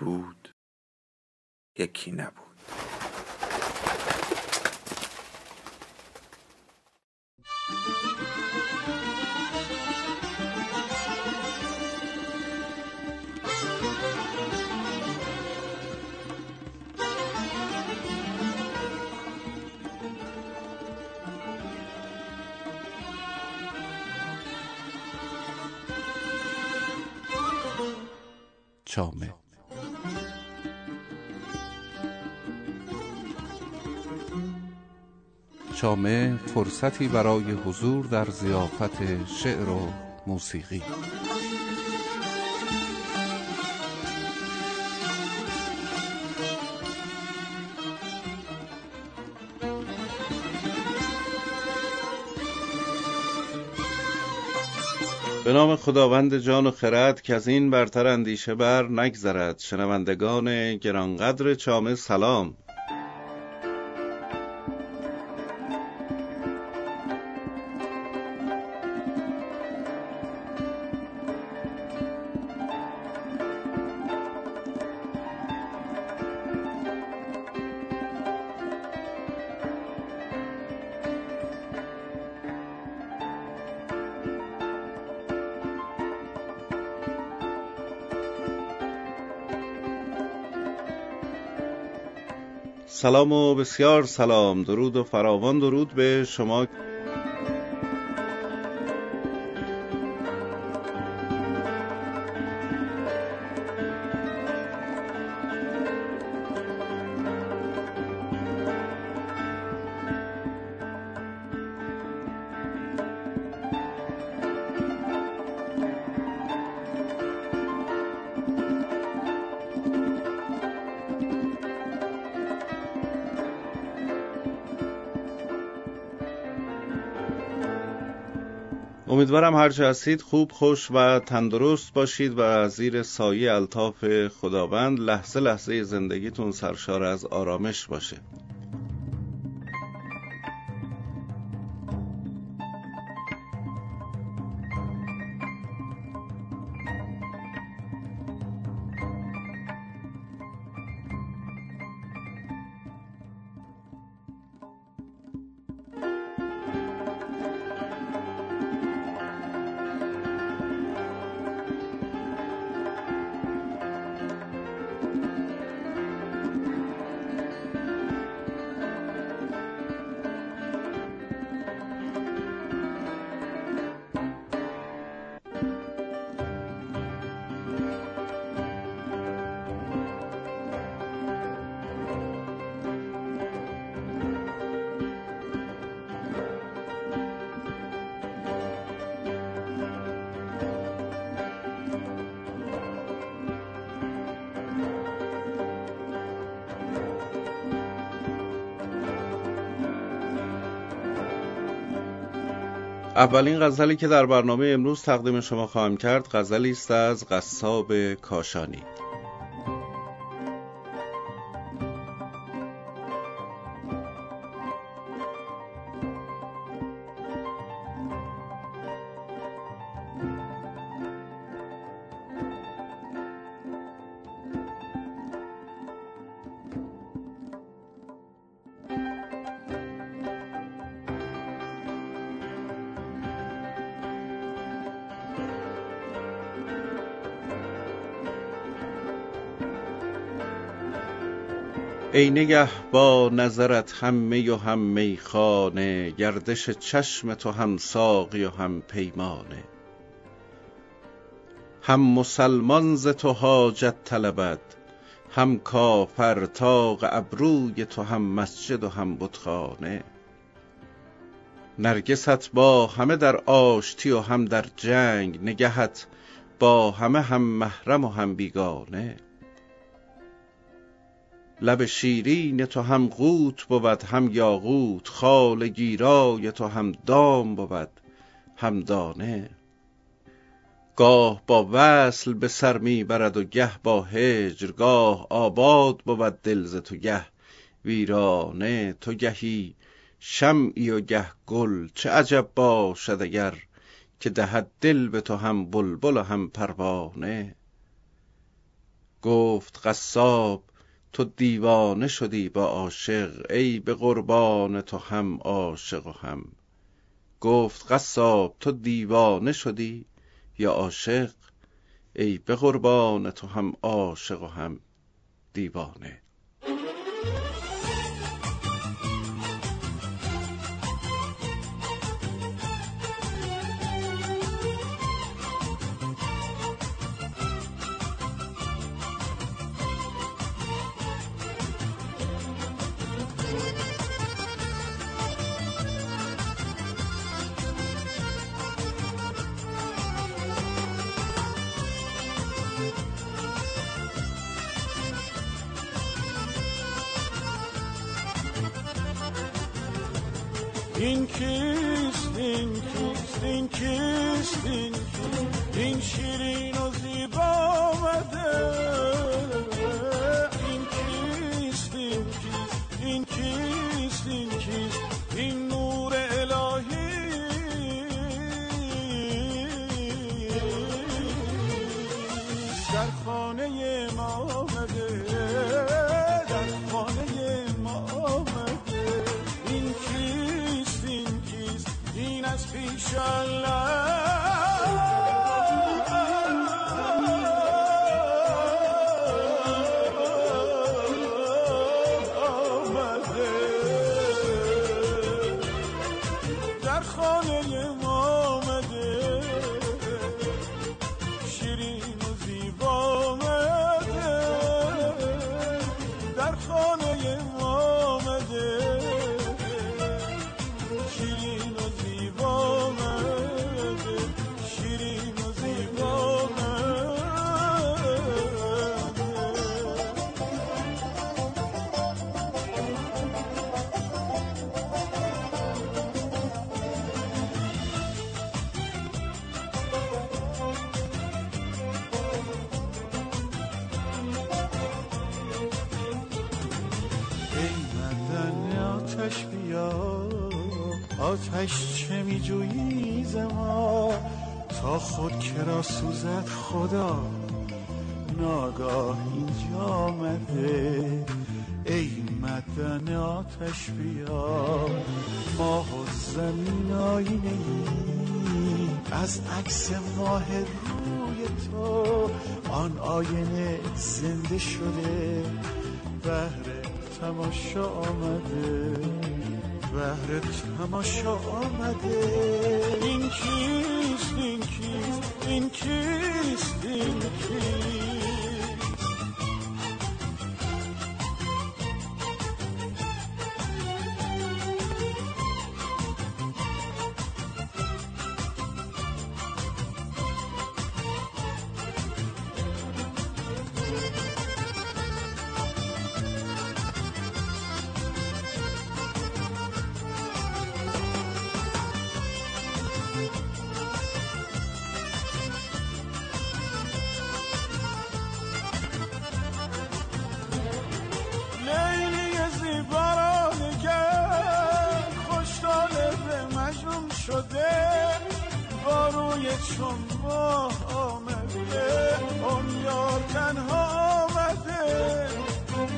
بود یکی نبود. چامه. چامه فرصتی برای حضور در زیافت شعر و موسیقی. به نام خداوند جان و خرد که از این برتر اندیشه بر نگذرد. شنوندگان گرانقدر چامه سلام. سلام و بسیار سلام. درود و فراوان. درود به شما. امیدوارم هرچه هستید خوب خوش و تندرست باشید و زیر سایه الطاف خداوند لحظه لحظه زندگیتون سرشار از آرامش باشه. اولین غزلی که در برنامه امروز تقدیم شما خواهم کرد غزلی است از قصاب کاشانی. ای نگه با نظرت هم می و هم میخانه گردش چشم تو هم ساقی و هم پیمانه. هم مسلمان ز تو حاجت طلبد هم کافر طاق ابروی تو هم مسجد و هم بتخانه. نرگست با همه در آشتی و هم در جنگ نگهت با همه هم محرم و هم بیگانه. لب شیرین تو هم قوت بود هم یاقوت خال گیرای تو هم دام بود هم دانه. گاه با وصل به سر می برد و گه با هجر گاه آباد بود دل ز تو گه. ویرانه تو گهی شمعی و گه گل چه عجب باشد اگر که دهد دل به تو هم بلبل و هم پروانه. گفت قصاب تو دیوانه شدی با عاشق ای به قربان تو هم عاشق و هم. گفت قصاب تو دیوانه شدی یا عاشق؟ ای به قربان تو هم عاشق و هم دیوانه. کیست این کیست این کیست این این شیرین و زیبا آمده این کیست این کیست این کیست این کیست این نور الهی در خانه ما آمده در خانه این از آتش چه می جویی ز ما تا خود کرا سوزد خدا ناگاه اینجا آمده. ای مدن آتش بیا ماه و زمین آینه از عکس ماه روی تو آن آینه زنده شده. بهر تماشا آمده. بهر تماشا آمده. این کیست؟ این کیست؟ این کیست؟ این کیست؟ ماه آمده اون یار تنها آمده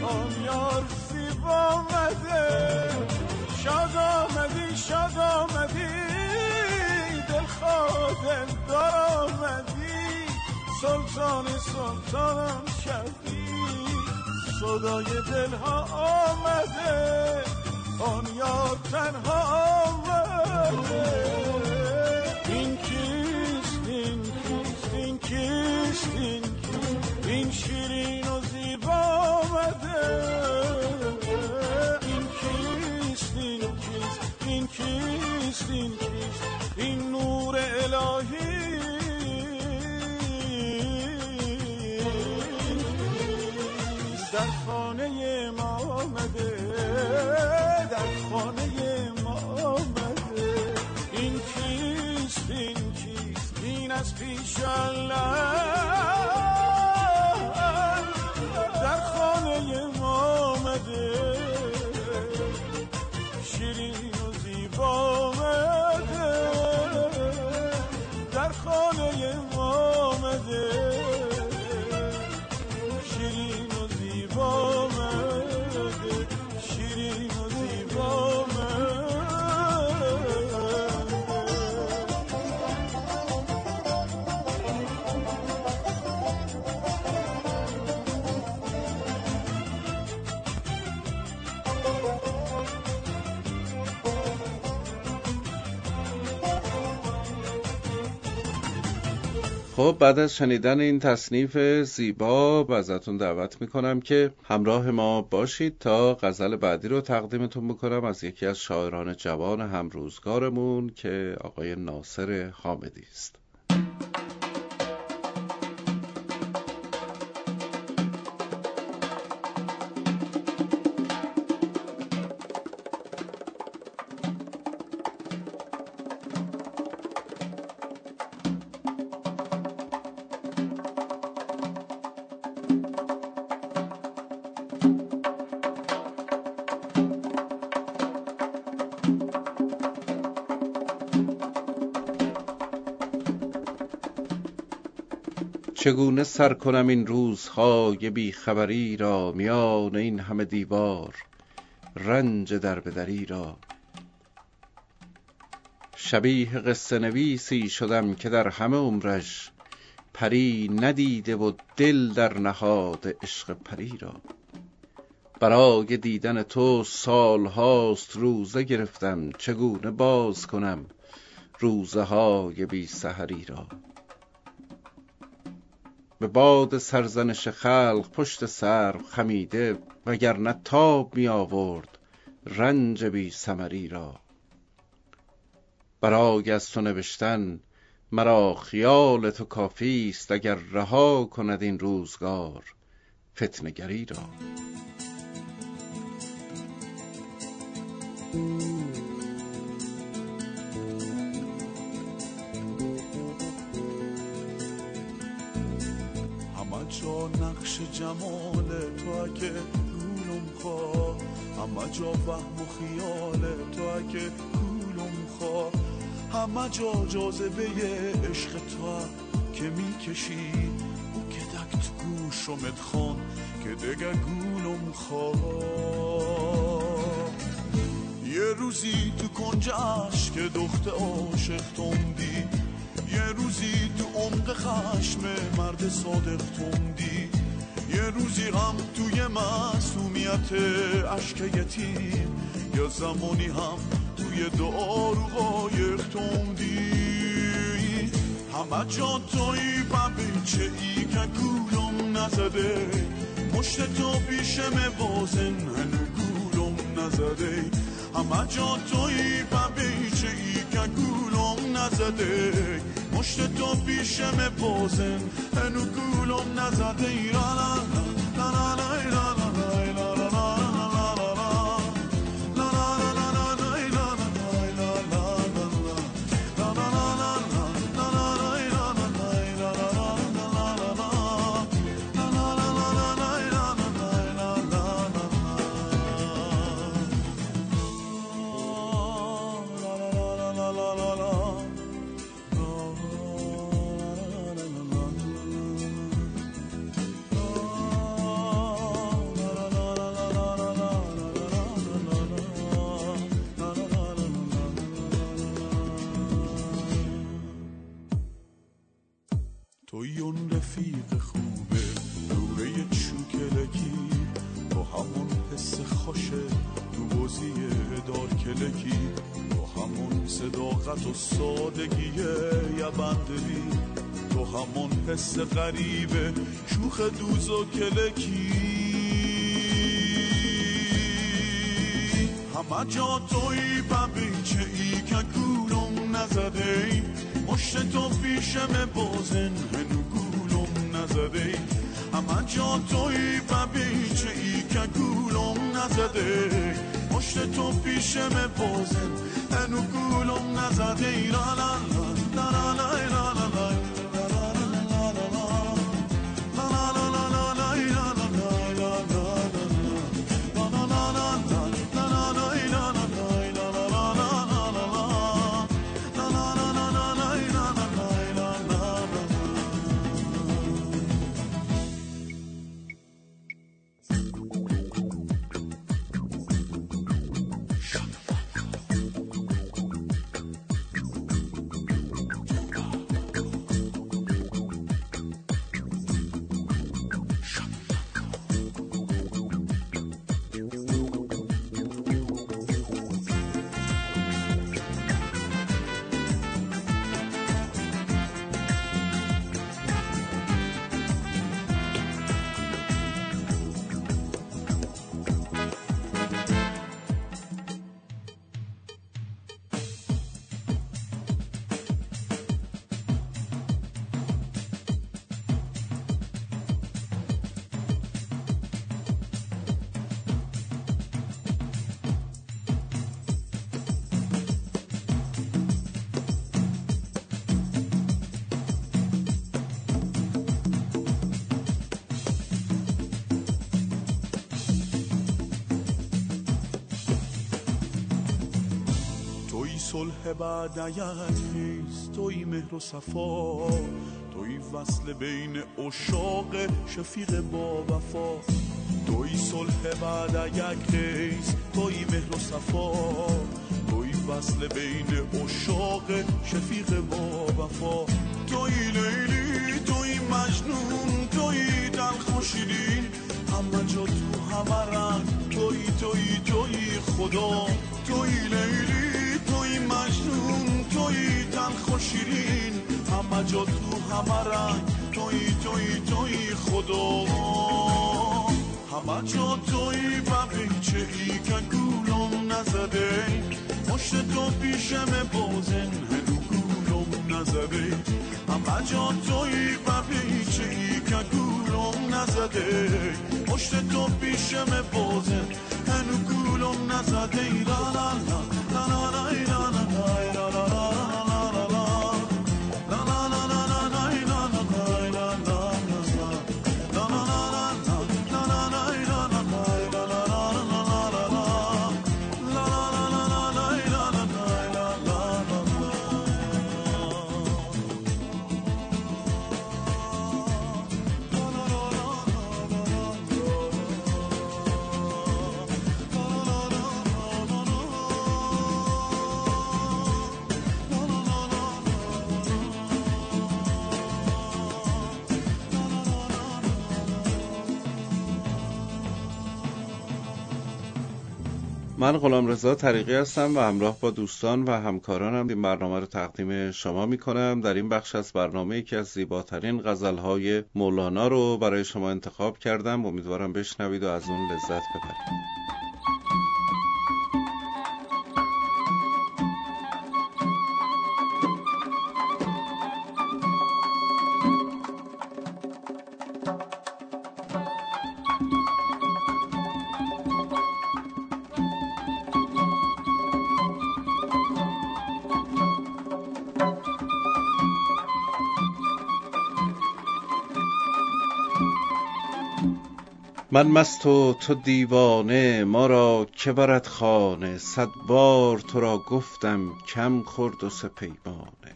اون یار زیبا آمده. شاد آمدی شاد آمدی دل خود دار آمدی. سلطان سلطانم کردی صدای دلها آمده آن یار تنها آمده. نیستین این شیرین و زیبا آمده این کیست این کیست این کیست این کیست این نور الهی در خانه ما آمده در خانه ما آمده این کیست این کیست این از پیش الله خب بعد از شنیدن این تصنیف زیبا ازتون دعوت می‌کنم که همراه ما باشید تا غزل بعدی رو تقدیمتون بکنم از یکی از شاعران جوان همروزگارمون که آقای ناصر حامدی است. چگونه سر کنم این روزهای بیخبری را میان این همه دیوار رنج دربدری را؟ شبیه قصه نویسی شدم که در همه عمرش پری ندیده و دل در نهاد عشق پری را. برای دیدن تو سالهاست روزه گرفتم چگونه باز کنم روزه های بی سحری را؟ به باد سرزنش خلق پشت سر خمیده وگرنه تاب می آورد رنج بی ثمری را. برای از تو نوشتن مرا خیال تو کافی است اگر رها کند این روزگار فتنگری را. جا نقش جمال تو اگه گولم خواه همه جا وهم و خیال تو اگه گولم خواه همه جا جاذبه عشق تو که می‌کشی. او که دک تو گوشمت خون که دگه گولم خواه یه روزی تو کنجش که دخت عاشق توندی یه روزی تو عمق خشم مرد صادق توندی یه روزی هم توی معصومیت عشق یتیم. یا زمانی هم توی دعا رو قایق توندی همه جا توی چه ای که گولم نزده. مشت تو پیشم بازن هنو گولم نزده. همه جا توی چه ای که گولم نزده. پشت تو پیشم بازن هنو گولم نزده ایرانم و سادگی یبندلی تو همون حس غریبه شوخ دوز و کلکی. همه جا توی چه ای که گولم نزده ای. مشت تو پیشم بازن هنو گولم نزده ای. همه جا توی چه ای که گولم نزده. مشت تو پیشم بازن هنو گولم نزده. ای لا لا لا لا لا توی صلح بعد نیست توی مهر و صفا. توی وصل بین اشاق شفیق با وفا. توی صلح بعد نیست توی مهر و صفا. توی وصل بین اشاق شفیق با وفا. توی لیلی توی مجنون توی دل خوشیدین همه جا تو همه رنگ توی توی توی خدا. توی لیلی توی تن خوشیرین همه جا تو همه رنگ. توی توی توی خدا. همه جا توی ببیچه ای که گولم نزده. مشت تو پیشم بازن هنو گولم نزده. همه جا توی ببیچه ای که گولم نزده. پشت تو پیشم بازه هنو گولم نزده. لا من غلام رضا طریقی هستم و همراه با دوستان و همکارانم این برنامه رو تقدیم شما می کنم در این بخش از برنامه یکی از زیباترین غزلهای مولانا رو برای شما انتخاب کردم. امیدوارم بشنوید و از اون لذت ببرید. من مست و تو دیوانه ما را که برد خانه؟ صد بار تو را گفتم کم خورد و سپیمانه.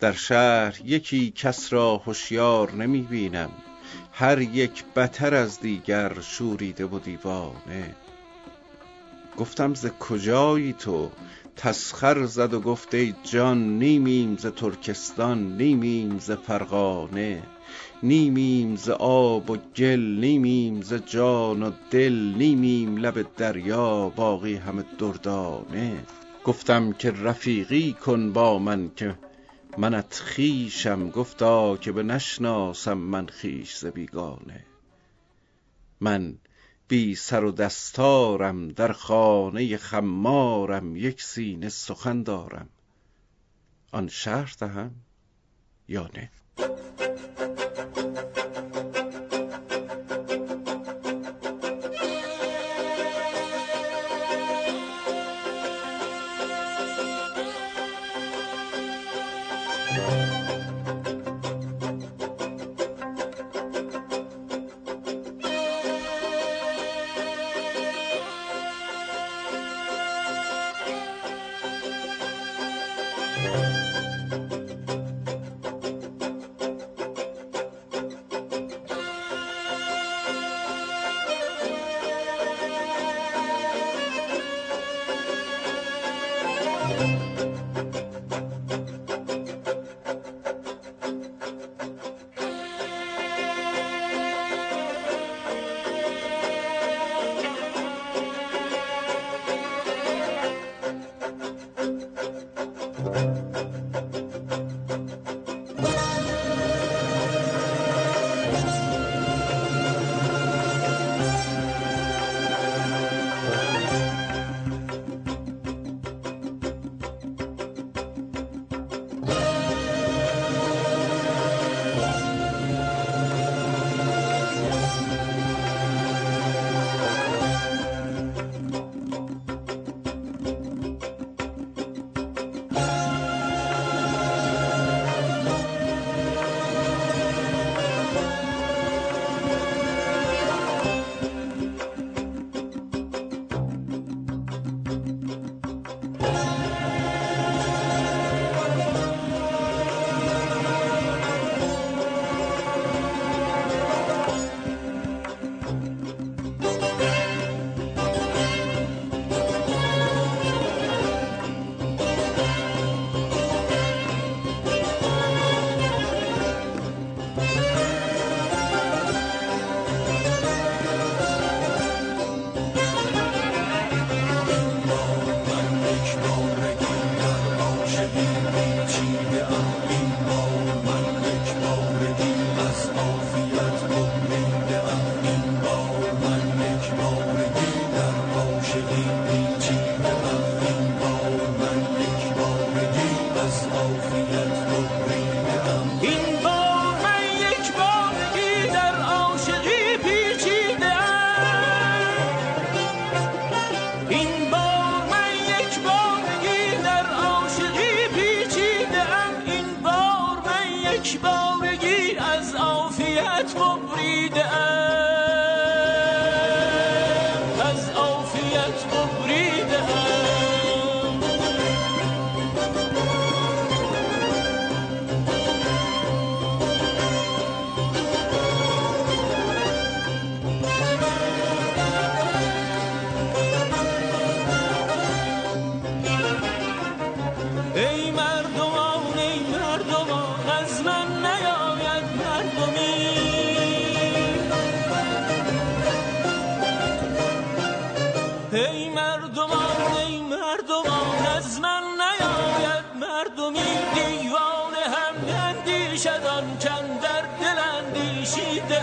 در شهر یکی کس را هوشیار نمی بینم هر یک بتر از دیگر شوریده و دیوانه. گفتم ز کجایی تو؟ تسخر زد و گفت ای جان نیمیم ز ترکستان نیمیم ز فرغانه. نیمیم ز آب و گل نیمیم ز جان و دل نیمیم لب دریا باقی همه دردانه. گفتم که رفیقی کن با من که منت خویشم گفتا که بنشناسم من خویش ز بیگانه. من بی سر و دستارم در خانه خمارم یک سینه سخن دارم. آن شرح دهم یا نه؟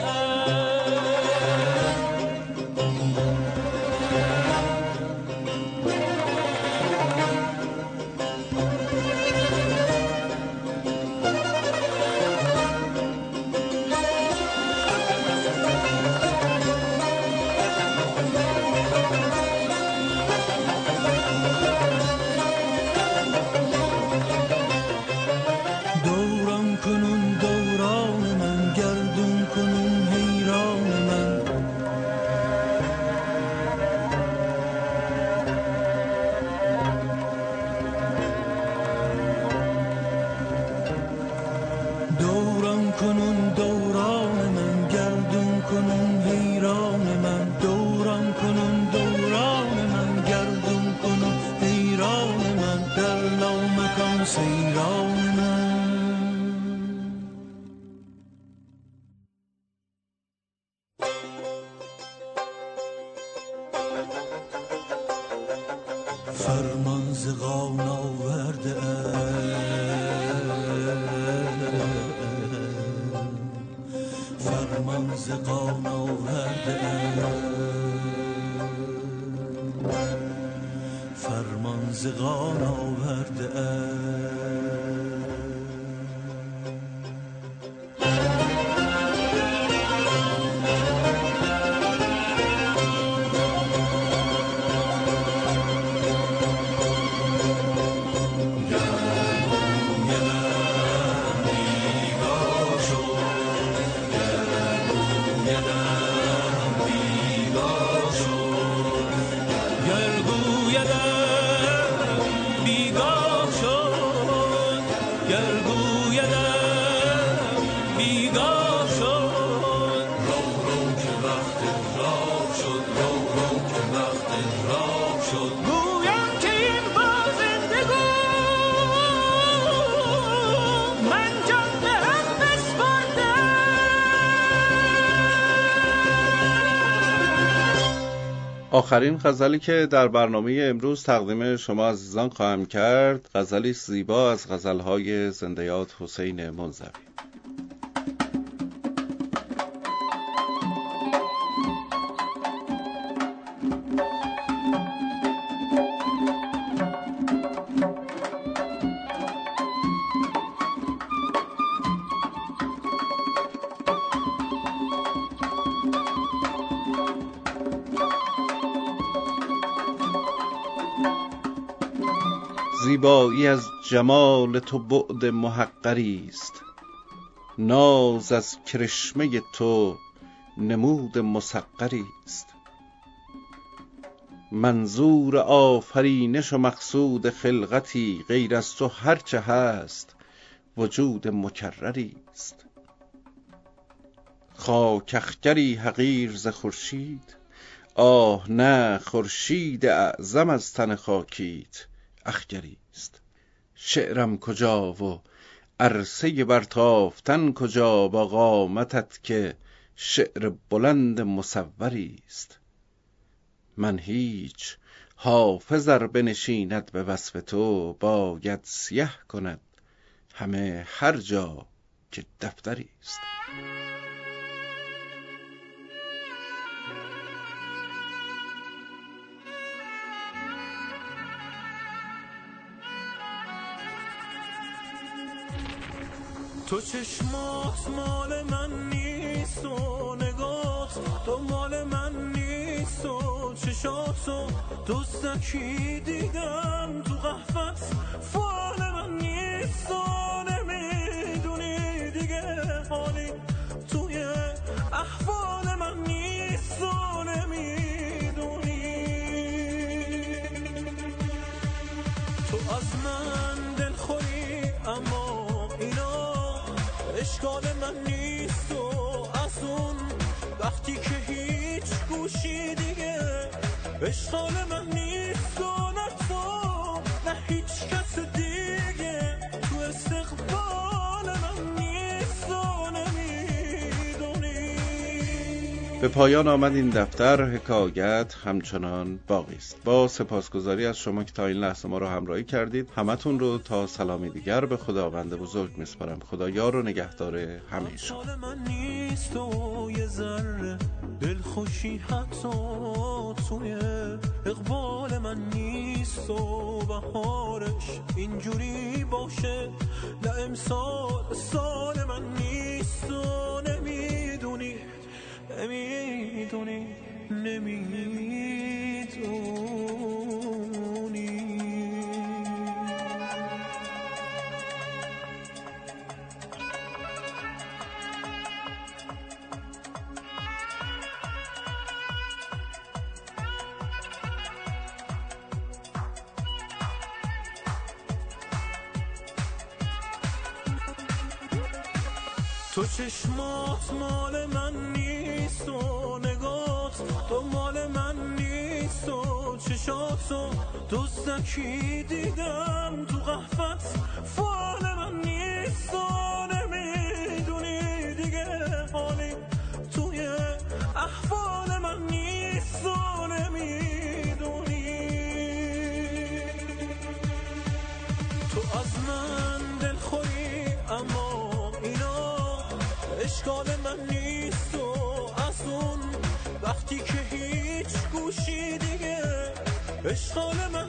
her. فرمان زغان ورده فرمان زغان ورده فرمان زغان ورده آخرین غزلی که در برنامه امروز تقدیم شما عزیزان خواهم کرد غزلی زیبا از غزلهای زندیات حسین منزوی زیبایی از جمال تو بعد محقری است. ناز از کرشمه تو نمود مسقری است. منظور آفرینش و مقصود خلقتی غیر از تو هرچه هست وجود مکرری است. خاک اخگری حقیر ز خورشید آه نه خورشید اعظم از تن خاکیت اخگری است شعرم کجا و عرصه برتافتن کجا با قامتت که شعر بلند مصوری است. من هیچ حافظ ار بنشیند به وصف تو باید سیه کند همه هر جا که دفتری است. تو چشمات مال من نیست و نگات تو مال من نیست و چشاتو دستکی دیدم تو قهفت فال من نیست و نمی‌دونی دیگه. حالی توی احوال من نیست و نمی‌دونی اشکال من نیست و از اون وقتی که هیچ گوشی دیگه اشکال من نیست و نه تو نه هیچ کس دیگه به پایان آمد این دفتر حکایت همچنان باقی است. با سپاسگزاری از شما که تا این لحظه ما رو همراهی کردید همتون رو تا سلامی دیگر به خداوند بزرگ میسپارم. خدا یار و نگهدار همه شما. اقبال من نیست و بهارش اینجوری باشه. نه امسال سال من نیست و نمی‌دونی نمی‌دونی نمی‌دونی تو چشمات مال من نیست. و نگات تو مال من نیست و چشاتو دستکی دیدم تو قهفت فال اشکال من